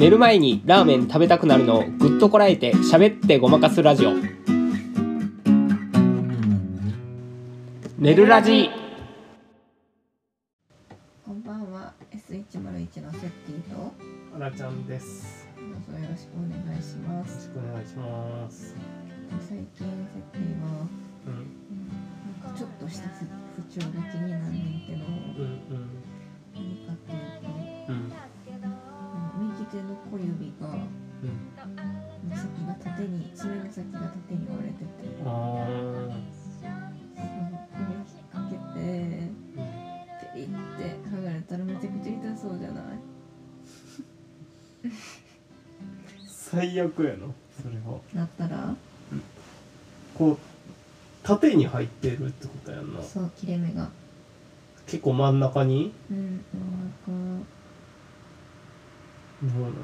寝る前にラーメン食べたくなるのをぐっとこらえて喋ってごまかすラジオ。寝るラジ。こんばんは。S101 のセッティと。あらちゃんです。どうぞよろしくお願いします。よろしくお願いします。最近セッティは、うんうん、なんかちょっとした不不調が気になんねんけど。うん。何かっていうと手の小指がうん。先が縦に爪の先が縦に割れてて。あそのこれ引っ掛けてーペリって剥がれたらめちゃくちゃ痛そうじゃない？最悪やなそれは。なったら？こう縦に入ってるってことやんな。そう切れ目が。結構真ん中に？うん真ん。中どうなる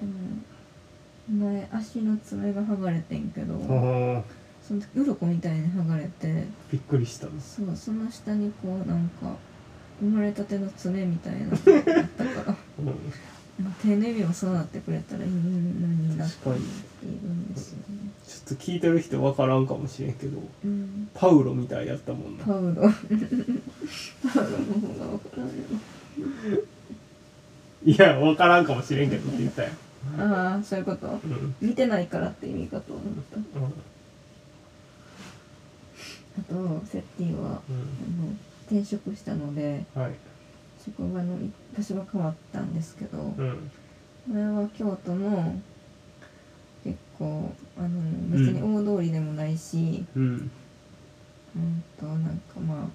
でも前足の爪が剥がれてんけどのああその時鱗みたいに剥がれてびっくりした。そうその下にこうなんか生まれたての爪みたいなのがあったから。うん。まあ手の指もそうなってくれたらいいのになっているんですよね。ちょっと聞いてる人分からんかもしれんけどうん。パウロみたいやったもんな。パウロ。パウロの方が分からんよいや分からんかもしれんけどって言ったよ。ああそういうこと？うん。見てないからって意味かと思った。あとセッティはうん。あの転職したのでうんはい。職場の場所が変わったんですけど、うん。前は京都の結構あの別に大通りでもないし、うん。うん、となんかまあ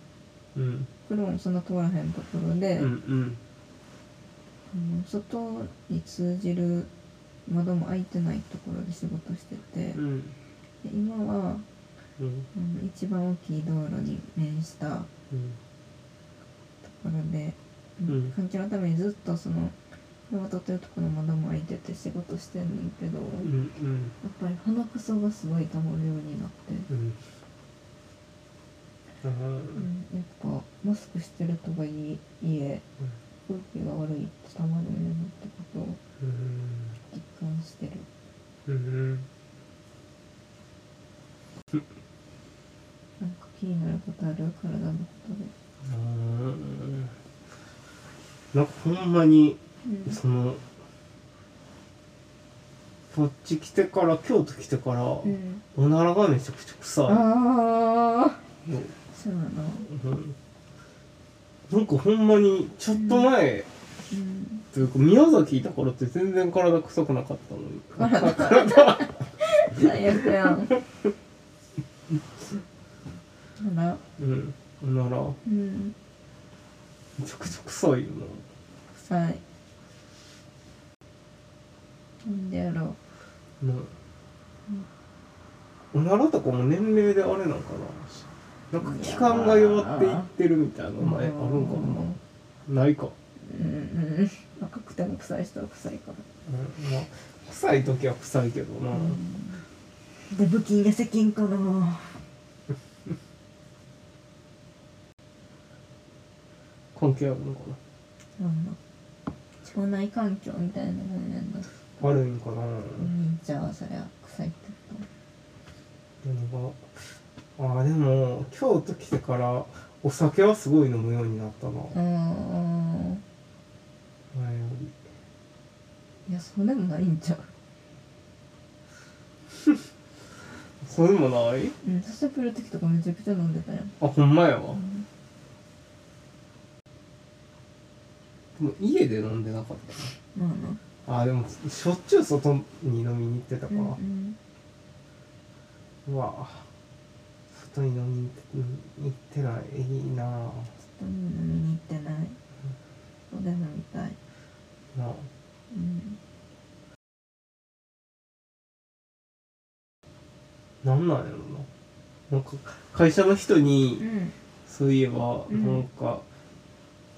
うん。車もそんな通らへんところで、うんうん外に通じる窓も開いてないところで仕事してて、でうん。今はうん一番大きい道路に面したとこうんろで、うん。換気のためにずっとその車通ってるところの窓も開いてて仕事してんねんけど、うやっんぱり鼻くそがすごい溜まるようになって。うん。うん。うん、やっぱマスクしてるとがいい家空気が悪いとたまるようになってことをうん実感してる。うんなんか気になることある？体のことで。うんなんかほんまにうんそのこっち来てから京都来てから、うん。おならがめちゃくちゃ臭い。ああう。んそうやなうんなんかほんまにちょっと前、うん。というか宮崎いた頃って全然体臭くなかったのに。体 最悪やん。あら？うん。おならうん。めちゃくちゃ臭いよ臭い。なんでやろう。ななおならとかも年齢であれなんかななんか気管が弱っていってるみたいなの前あるんかな。ないか、うん。うん。若くても臭い人は臭いからうん。まあ、臭い時は臭いけどな、デブ菌痩せ菌かな関係あるのかなん。だ腸内環境みたいなもん。やん。だな悪いん。かな、うん。じゃあそりゃ臭いってこと何があーでも京都来てからお酒はすごい飲むようになったな。とうん前より。いやそうでもないんちゃう？そうでもない？うん久しぶりの時とかめちゃくちゃ飲んでたやん。あほんまやわ、うん。でも家で飲んでなかったまあな。なあーでもしょっちゅう外に飲みに行ってたかうんら、うわ外に飲みに行ってないいなあ外に飲みに行ってない外で飲みたいなあうんなんなんやろななんか会社の人に、うんそういえば、うんなんか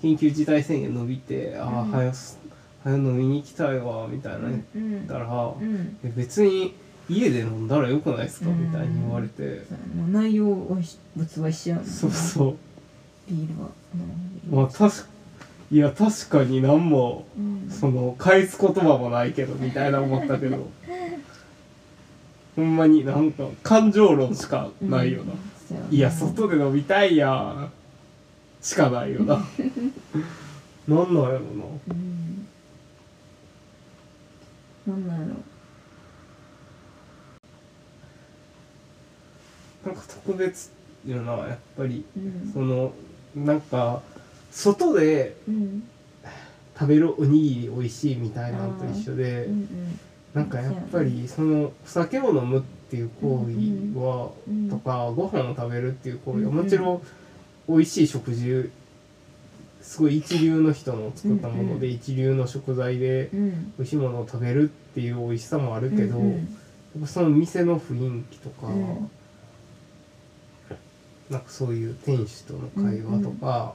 緊急事態宣言伸びて、ああうん早す早飲みに行きたいわみたいな言ったら、うんえ別に家で飲んだらよくないですか、うん。みたいに言われて、もう内容は一物は一緒やもんなそうそう。ビールはまあ確かいや確かに何もうん。その返す言葉もないけどみたいな思ったけど。ほんまになんか感情論しかないよな、うん。そうやいや外で飲みたいやんしかないよな。なんなんやろな。うん。なんなんやろなんか特別よなやっぱり。うん。そのなんか外でうん。食べるおにぎり美味しいみたいなのと一緒で、うんうん。なんかやっぱりそのお酒を飲むっていう行為は、うんとかご飯を食べるっていう行為はうんもちろん美味しい食事すごい一流の人の作ったものでうん一流の食材でうん。美味しいものを食べるっていう美味しさもあるけど、うん。やっぱその店の雰囲気とか、うんなんかそういう店主との会話とか、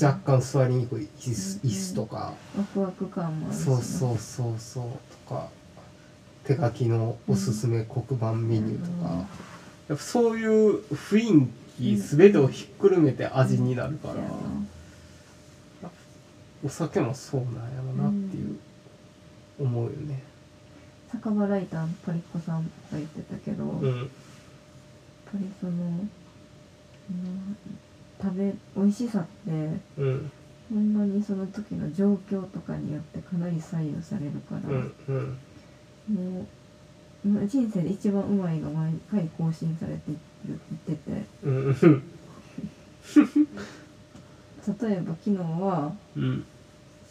若干座りにくい椅子,、うん椅子とか、ワクワク感もあるそうそうそうそうとか。手書きのおすすめ黒板メニューとか、うんやっぱそういう雰囲気全てをひっくるめて味になるから、お酒もそうなんやろなっていう、思うよね。酒場ライターのパリッコさんが言ってたけど、やっうんぱりその、うん食べ美味しさってうん。ほんまにその時の状況とかによってかなり左右されるから、うんうん。もう今人生で一番うまいが毎回更新されていってる言ってて。うん。うん例えば昨日はうん。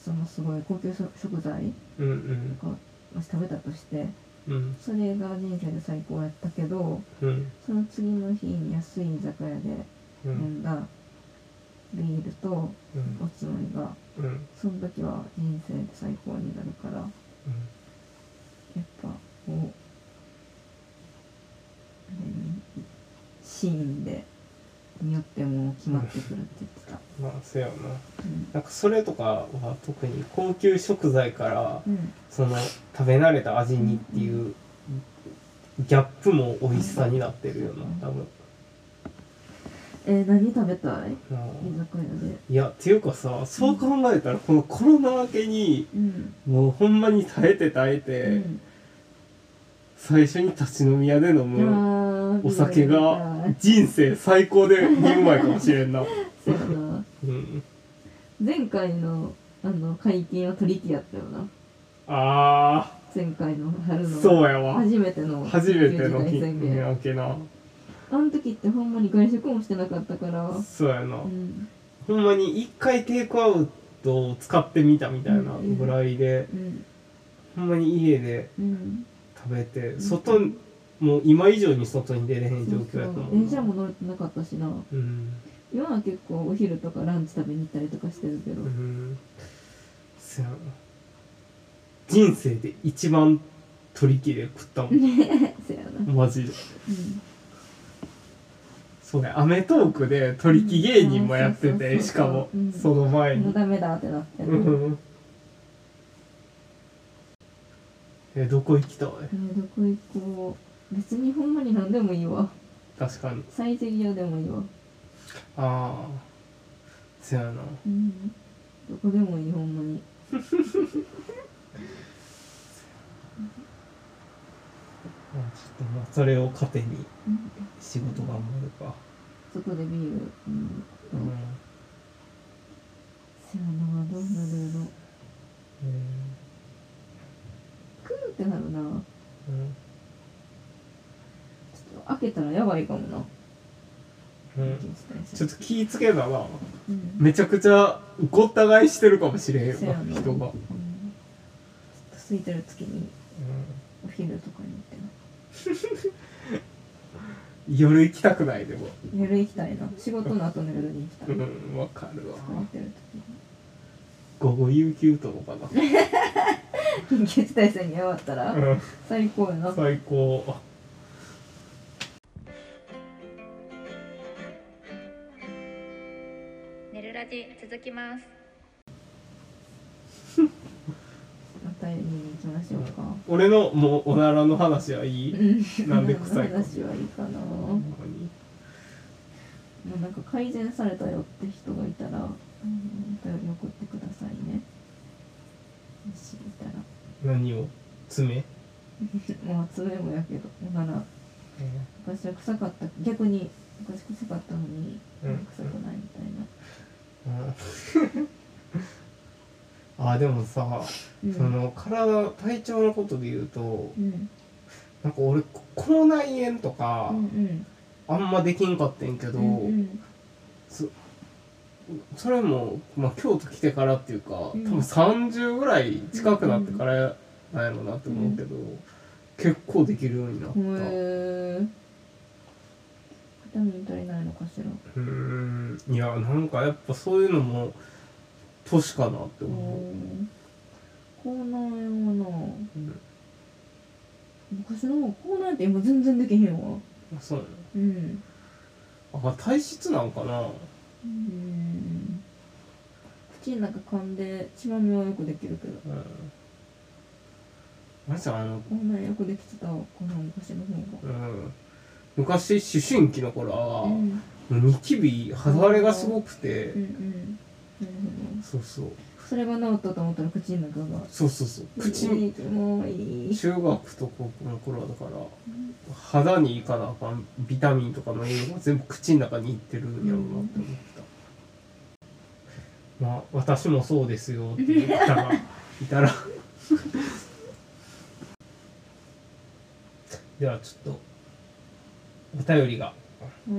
そのすごい高級食食材うんうん。とかもし食べたとしてうん。それが人生で最高やったけどうん。その次の日に安い居酒屋で飲うん。んだビールとうん。おつまみがうん。その時は人生で最高になるからやっぱこう何？シーンでによっても決まってくるって言ってた。まあそうやな。うん。なんかそれとかは特に高級食材からうん。その食べ慣れた味にっていうギャップも美味しさになってるよな多分。えー、何食べたい？居酒屋で。いやっていうかさそう考えたらこのコロナ明けにうん。もうほんまに耐えて耐えて、うん。最初に立ち飲み屋で飲むお酒が人生最高でにうまいかもしれんな、そうやな。うん、前回のあの解禁は取り木やったよな。あ前回の春ーのそうやわ。初めての初めての宣言明けな。あの時ってほんまに外食もしてなかったから。そうやな、うん。ほんまに一回テイクアウトを使ってみたみたいなぐらいで、うん。ほんまに家でうん。食べてん。外にもう今以上に外に出れへん状況やったもん電車も乗れてなかったしな。うん。今は結構お昼とかランチ食べに行ったりとかしてるけど、うん。そやな。人生で一番取り切れ食ったもん。そうやな、マジで。うん、そうね『アメトーク』で取り木芸人もやってうんてしかもうん。その前に。ダメだってなってね、うん。えどこ行きたい？えーどこ行こう別にほんまに何でもいいわ。確かに。サイゼリヤでもいいわ。ああそやな。うん。どこでもいいほんまに。まあちょっとまあそれを糧にうん仕事頑張るか。外でビールうんうん。せやなどうなるやろクーってなるな。うん開けたらやばいかもな。うん。ちょっと気ぃつけたなうん。めちゃくちゃごった返してるかもしれへんよせやな。な人が、うん。空いてる月にお昼とかに行ってな。夜行きたくないでも。夜行きたいな。仕事の後の夜に行きたい、うん。わかるわ。午後有給取ろうか 緊急事態宣言終わったらな、うん、最高やな。最高ねるラジ続きます。また見に行きましょうか。俺のもうおならの話はいい、うん。なんで臭いか話はいいかな。もほんまに。うななんか改善されたよって人がいたら、うん、お便り送ってくださいね。もしいたら。何を？爪？まあ爪もやけど。なら昔は臭かった。逆に昔臭かったのに、うん。臭くないみたいな、うん。あでもさ、うん。その体体調のことで言うとうん。なんか俺口内炎とかうんうん。あんまできんかったんやけど、うんうん。そそれも、まあ、京都来てからっていうか、うん。多分30ぐらい近くなってからなんやろうなって思うけど、結構できるようになった、へえビタミン足りないのかしら。うー。んいやなんかやっぱそういうのも年かなって思う、口内炎はなうん。昔の方口内炎って今全然できへんわ。あそうなうん。のあ体質なんかな。うん。口の中噛んで血まみはよくできるけど。うん。あれじゃんあの、口内炎よくできてたわこの昔の方が。うん、昔思春期の頃は、うん。ニキビ肌荒れがすごくて、うんうんそうそう。それが治ったと思ったら口の中が。そうそうそう。口ににもういい。中学と高校の頃はだから肌にいかなあかんビタミンとかの栄養が全部口の中にいってるんやろうなって思った、まあ私もそうですよって言ったらいたら。ではちょっとお便りがは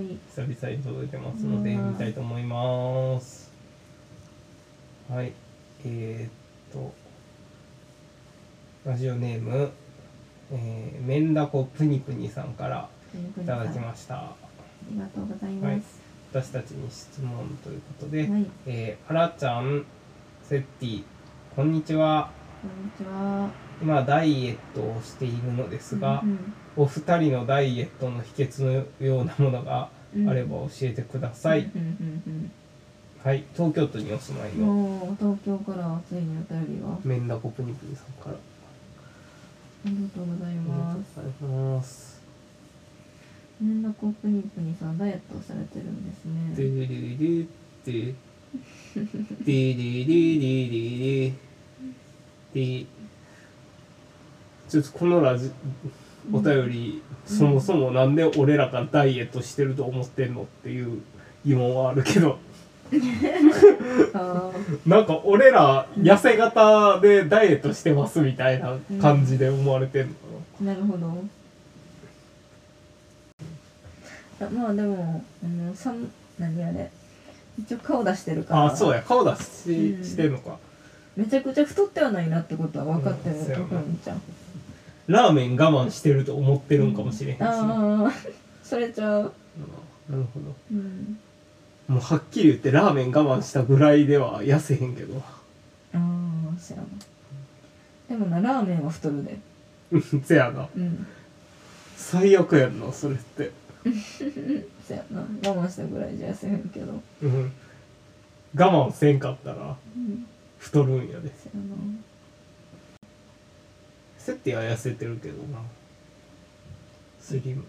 い。久々に届いてますのでうん見たいと思います。はい。えー、っとラジオネームえー、メンダコプニプニさんからいただきました。ありがとうございます。私たちに質問ということで、はい、えー、あらちゃんセッティこんにちは。こんにちは今ダイエットをしているのですが、うんうん、お二人のダイエットの秘訣のようなものがあれば教えてください、はい。東京都にお住まいの？東京からついにお便りはメンダコプニプニさんから。ありがとうございます。メンダコプニプニさんダイエットされてるんですね。デレレレデレレレレレレちょっとこのラジお便り、そもそもなんで俺らがダイエットしてると思ってんのっていう疑問はあるけど。あ なんか俺ら痩せ型でダイエットしてますみたいな感じで思われてんの？かあなるほど。あまあでもあのさん何あれ一応顔出してるかな、ら。あそうや顔出し,、うんしてんのか。めちゃくちゃ太ってはないなってことは分かってるところにちゃんラーメン我慢してると思ってるんかもしれへんしな、ああそれちゃう。なるほど。うん。もうはっきり言ってラーメン我慢したぐらいでは痩せへんけど。ああそやな。でもなラーメンは太るで。う んせやな。うん。最悪やんなそれって。そやな。我慢したぐらいじゃ痩せへんけど。うん。我慢せんかったらうん。太るんやで。そやなセッティは痩せてるけどな。スリム。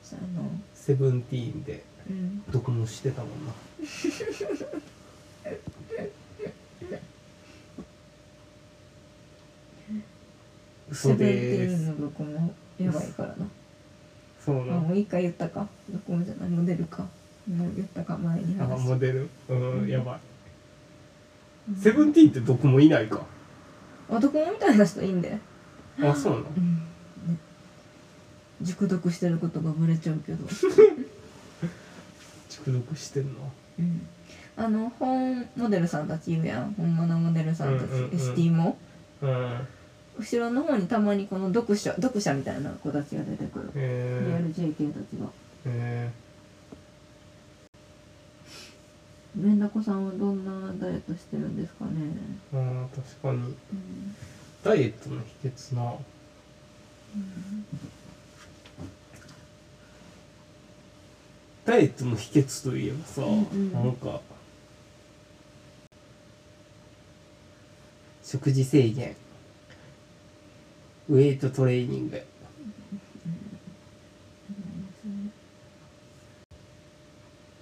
そやな。セブンティーンでうん。毒もしてたもんな。嘘セブンテでーすィーンのどこもやばいからな。そうな。あもう一回言ったか？どこもじゃない？モデルか？もう言ったか？前にあ話モデル。うん、うん。やばい。うんセブンティーンって毒もいないかあどこもみたいな人いいんであそうなの？うん。ね。熟読してることがバレちゃうけど。熟読してんの？うん。あの本モデルさんたちいるやん。本物モデルさんたち、うんうんうん。ST もうん。後ろの方にたまにこの読者読者みたいな子たちが出てくる、えリアルー、JK たちが。えメンダコさんはどんなダイエットしてるんですかね？ー、あー確かに。うん。ダイエットの秘訣な。ダイエットの秘訣といえばさ、うんうん。なんか食事制限。ウェイトトレーニング。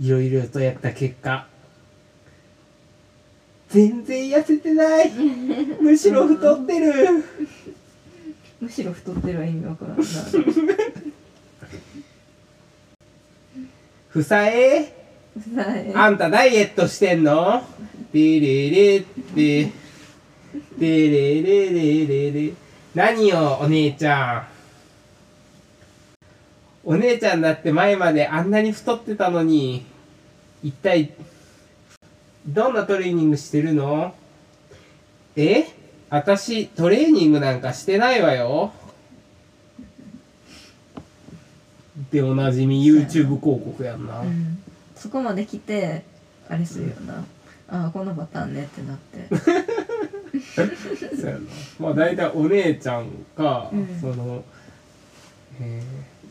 いろいろとやった結果全然痩せてない。むしろ太ってる。むしろ太ってるは意味わからんな。ふさえ？はいあんたダイエットしてんの？でれれってでれれれれれ何よお姉ちゃん。お姉ちゃんだって前まであんなに太ってたのに一体どんなトレーニングしてるの？え？私トレーニングなんかしてないわよ。でおなじみ YouTube 広告やんな、うん。そこまで来てあれするよな。ああこのパターンねってなって。そうやな。まあ大体お姉ちゃんか、うん。そのえ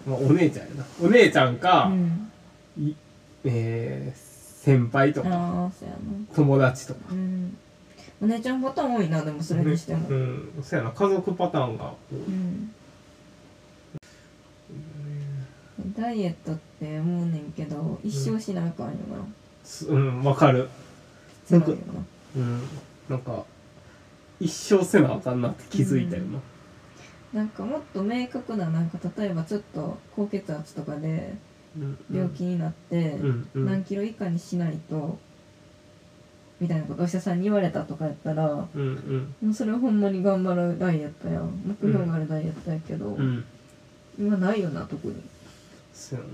ーまあ、お姉ちゃんやな。お姉ちゃんか、うん。いえー先輩とか。ああそうやな。友達とか。うん。お姉ちゃんパターン多いなでもそれにしても。ううん。んそうやな。家族パターンが多い。ん。ダイエットって思うねんけど一生しなあかんよな。すうんわかる。辛いようん。なんか一生せなあかんなって気づいたよな、ななんかもっと明確ななんか例えばちょっと高血圧とかでうん病気になって何キロ以下にしないとみたいなことお医者さんに言われたとかやったらもうそれはほんまに頑張るダイエットやん。目標があるダイエットやけど、うん。今ないよな特に。そうやな。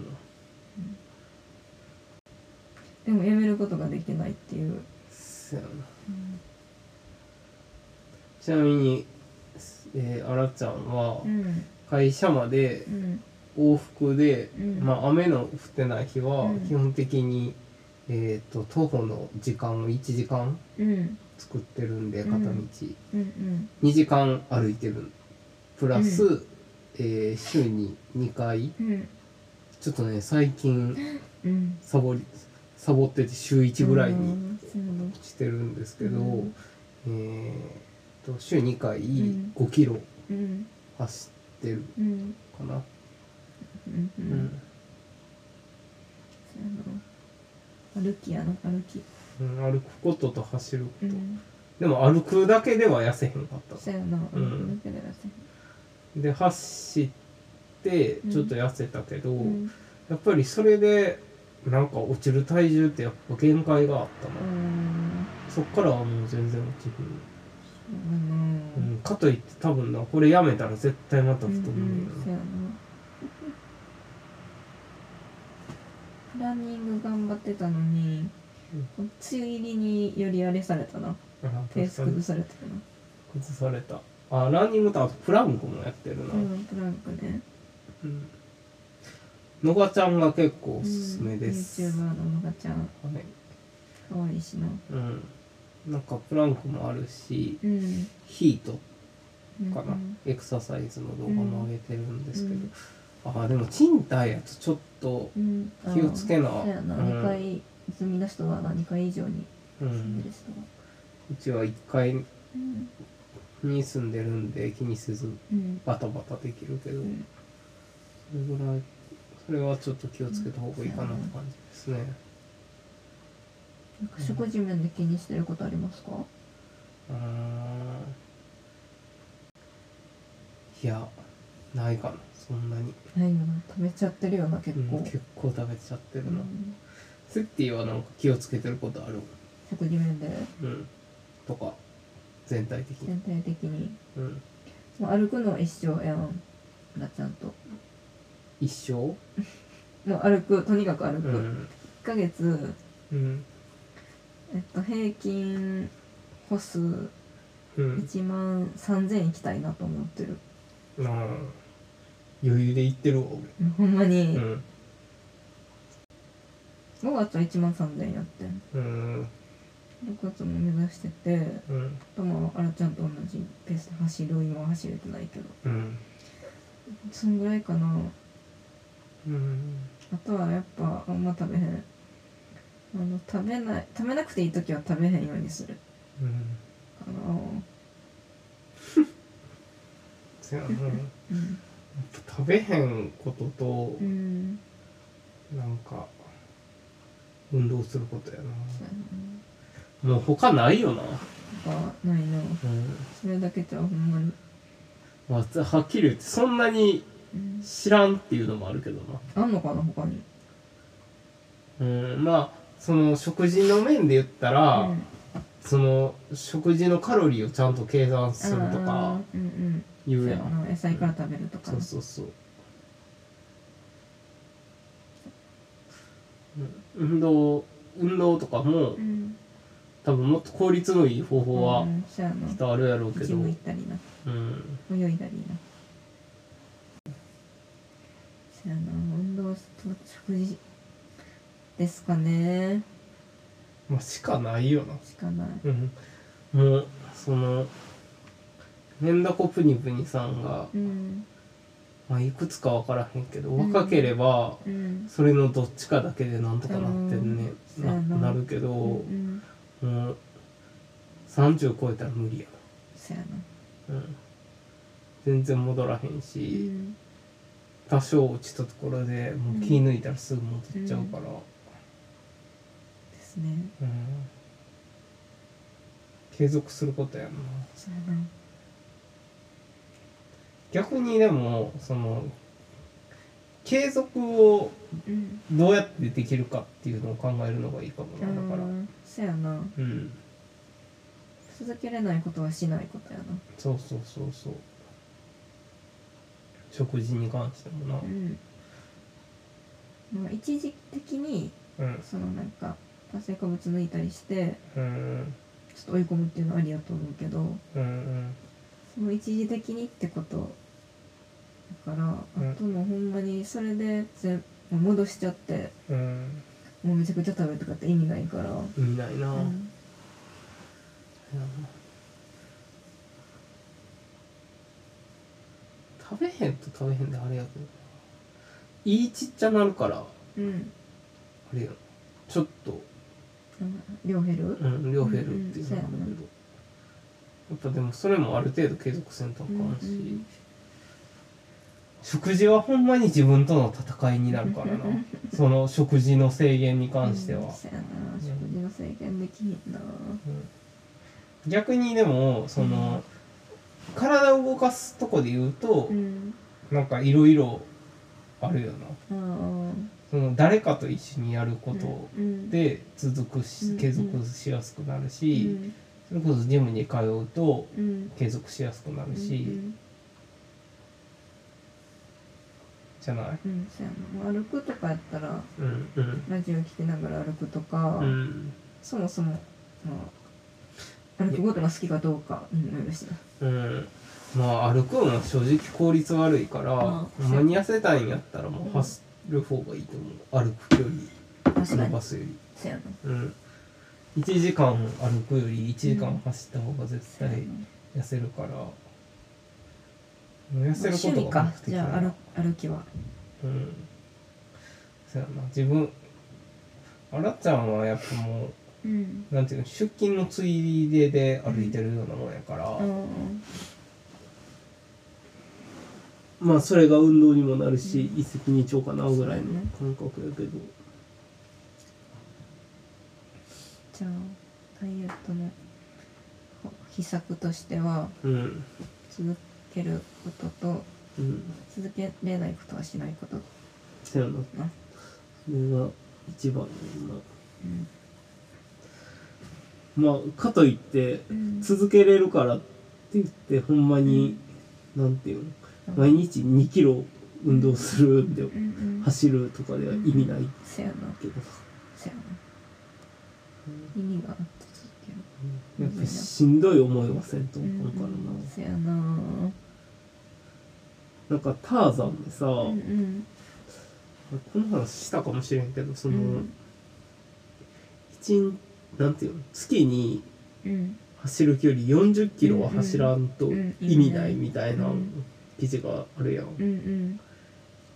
でもやめることができないっていう、そうやな。ちなみに、えー、あらちゃんはうん。会社までうん往復で、うん。まあ雨の降ってない日はうん。基本的に、えっ、と徒歩の時間を1時間うん。作ってるんでうん。片道、うん2時間歩いてる。プラス、うえー週に2回。うん。ちょっとね最近うん。サボりサボってて週1ぐらいにしてるんですけど、うん。えー、と週2回ん。5キロうん。走ってるうん。かな、うんううん。んそうやな。歩きやな歩き。うん歩くことと走ること、うん。でも歩くだけでは痩せへんかった。そうやな。歩くだけで痩せで走ってうん。ちょっと痩せたけど、うん。やっぱりそれでなんか落ちる体重ってやっぱ限界があったうな、ん。そっからはもう全然落ちそうやる、な。うん、かといって多分なこれやめたら絶対またうん太る。んだようん。そうやなランニング頑張ってたのに、梅雨入りによりあれされたなな、ペース崩されてるな崩された。あランニングとあとプランクもやってるな、うんプランクね。うん。のがちゃんが結構うんおすすめです、YouTuber ののがちゃん。はい。可愛いしな。うん。なんかプランクもあるしうん。ヒートうんかな、エクササイズの動画も上げてるんですけど、うんああでも賃貸やとちょっとうん。気をつけな。そうやな、うん。2階住みの人はな2階以上に。うん。住んでる人は。うちは1階うん。に住んでるんで気にせずうん。バタバタできるけど、うん。それぐらいそれはちょっと気をつけた方がいいかなって感じですね、なんか食事面で気にしてることありますか？あーいやないかなそんなに、ないよな。食べちゃってるよな結構、うん結構食べちゃってるな、うん。セッティはなんか気をつけてることある？食事面で？うん。とか全体的に。全体的に。うん。もう歩くのは一緒やんなちゃんと。一生？もう歩くとにかく歩く、1うん。ヶ月。うん。えっと平均歩数うん。1万3000行きたいなと思ってるああ余裕で言ってるわほんま俺に。うん。5月は1万3000やってん。うん。6月も目指しててうんともあらちゃんと同じペースで走る今は走れてないけど。うん。そんぐらいかな。うん。あとはやっぱあんま食べへん。あの食べない食べなくていい時は食べへんようにする。うん。かなそやなうん。食べへんこととうん。なんか運動することやそうもう他ないよな。な他ないな。うん。それだけじゃほんまに、まあはっきり言ってそんなにうん、知らんっていうのもあるけどな。あんのかな他に。うん。まあその食事の面で言ったら、うん。その食事のカロリーをちゃんと計算するとかうんうん言うやん野菜から食べるとかそうそうそう。うん。運動運動とかもうん。多分もっと効率のいい方法はきっとあるやろうけど。ジム行ったりな。うん。泳いだりな。そうやな。運動と食事ですかね。まあしかないよな。しかない。うん。もうそのメンダコプニプニさんが、うん。まあ、いくつか分からへんけどうん。若ければうん。それのどっちかだけでなんとかなってんねうん。なそうやな。なるけど、うんもう30超えたら無理ややな。な、うん、全然戻らへんうし、ん。多少落ちたところでもう気抜いたらすぐ戻っちゃうから、ですね。うん。継続することやんな。そうやな逆にでもその継続をうん。どうやってできるかっていうのを考えるのがいいかもあなだから。ーそうやな。うん。続けれないことはしないことやな。そうそうそうそう。食事に関してもな。うん。まあ一時的にうん。そのなんか炭水化物抜いたりしてうん。ちょっと追い込むっていうのはありやと思うけど。うんうんその一時的にってこと。だからうん。あともうほんまにそれで全もう戻しちゃってうん。もうめちゃくちゃ食べるとかって意味ないから、意味ないな、うん。食べへんと食べへんであれやけどいいちっちゃなるから。あうん。れやちょっと、うん量減る？うん、量減るっていうのはあるけど、やっぱでもそれもある程度継続せんとあかんし、うんうん。食事はほんまに自分との戦いになるからな。その食事の制限に関しては。うん、そうやな。食事の制限できひんな。うん。逆にでもその、体を動かすとこで言うと、うん。なんかいろいろあるよな。あその誰かと一緒にやることうんで続くし、うん継続しやすくなるうし、んそれこそジムに通うとうん。継続しやすくなるし、うんじゃない？うん。そうやな。歩くとかやったらうんうん。ラジオ聞きながら歩くとか、うん。そもそも、まあ、歩くことが好きかどうかにもよるしな。うん。まあ歩くのは正直効率悪いから、うんほんまに痩せたいんやったらもう走る方がいいと思う。歩く距離。伸ばすより。そうやな。うん1時間歩くより1時間走った方が絶対な痩せるから、痩せることがか目的じゃあ歩歩きは。うん。そうやな。自分あらちゃんはやっぱもうん。うなんていうの出勤のついでで歩いてるようなもんやから、うん。まあそれが運動にもなるし、一石二鳥かなぐらいの感覚やけど、じゃあダイエットの秘策としてはうん。続けることとうん。続けれないことはしないこと。そうやな。なそれが一番やな。うん。まあかといってうん。続けれるからって言ってほんまに、なんていうの？毎日2キロ運動するんでうんうん。走るとかでは意味ないけど。せやな意味があって続けるやっぱしんどい思いはせんと思うからな、せやな。なんかターザンでさ、うんうん。この話したかもしれんけどその、うん。一日なんていうの月にうん。走る距離40キロは走らんとうんうん意味ないみたいなうん記事があるやん。うんうん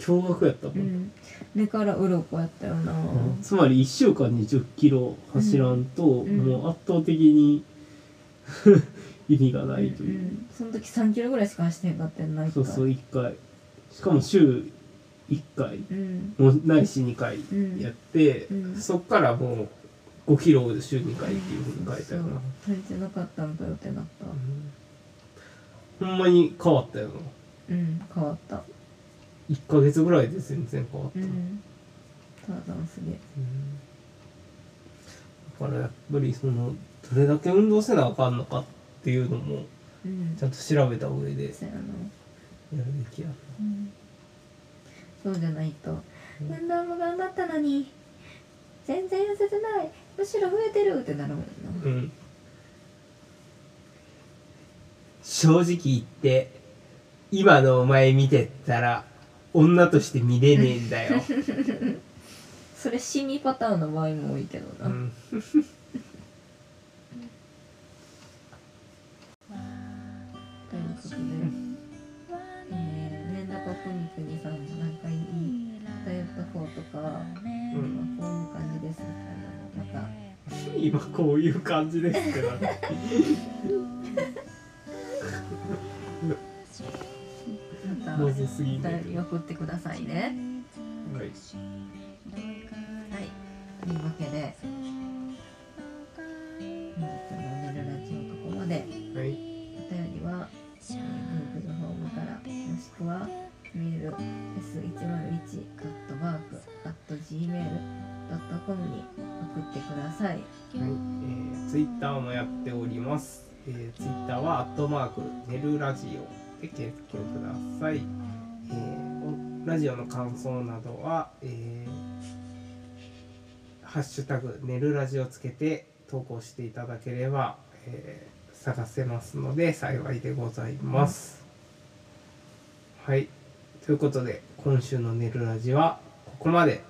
驚愕やったも、うん。ん目から鱗やったよな。うん。つまり1週間に10キロ走らんと、ん。もう圧倒的に 意味がないという、んん。その時3キロぐらいしか走ってへんかったんないかそうそう1回。しかも週1回。うん。もうないし2回うん。やって、うん。そっからもう5キロ週2回っていうふうに書いたよな、そう足りてなかったんだよってなった。ほんまに変わったよなうん変わった1ヶ月ぐらいで全然変わった、うん。ターザンすげえ。だからやっぱりそのどれだけ運動せなあかんのかっていうのもうん。ちゃんと調べた上でやるべきやな。そうじゃないと。運動も頑張ったのに。全然痩せてない。むしろ増えてるってなるもんな。うん。正直言って今のお前見てったら女として見れねえんだよ、それシミパターンの場合も多いけどな、うん、ということで、えー、メンダコプニプニさんもなんかいいダイエット法とか、うん。今こういう感じですみたいなのまた今こういう感じですけど。ね またり送ってくださいね。はい。はい。というわけで本日の寝るラジオここまで。はい。お便りは、えー、Google フォームからもしくはメール s101 アットマークアット gmail.com に送ってください。はい、えー、ツイッターもやっております。えー、ツイッターはアットマークネルラジオで検索ください。えー、おラジオの感想などは、えー、ハッシュタグネルラジオつけて投稿していただければ、えー、探せますので幸いでございます。はい、ということで今週のネルラジはここまで。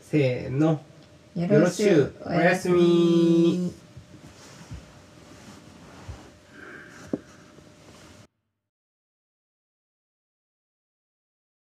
せーの。よよろしゅうおやすみ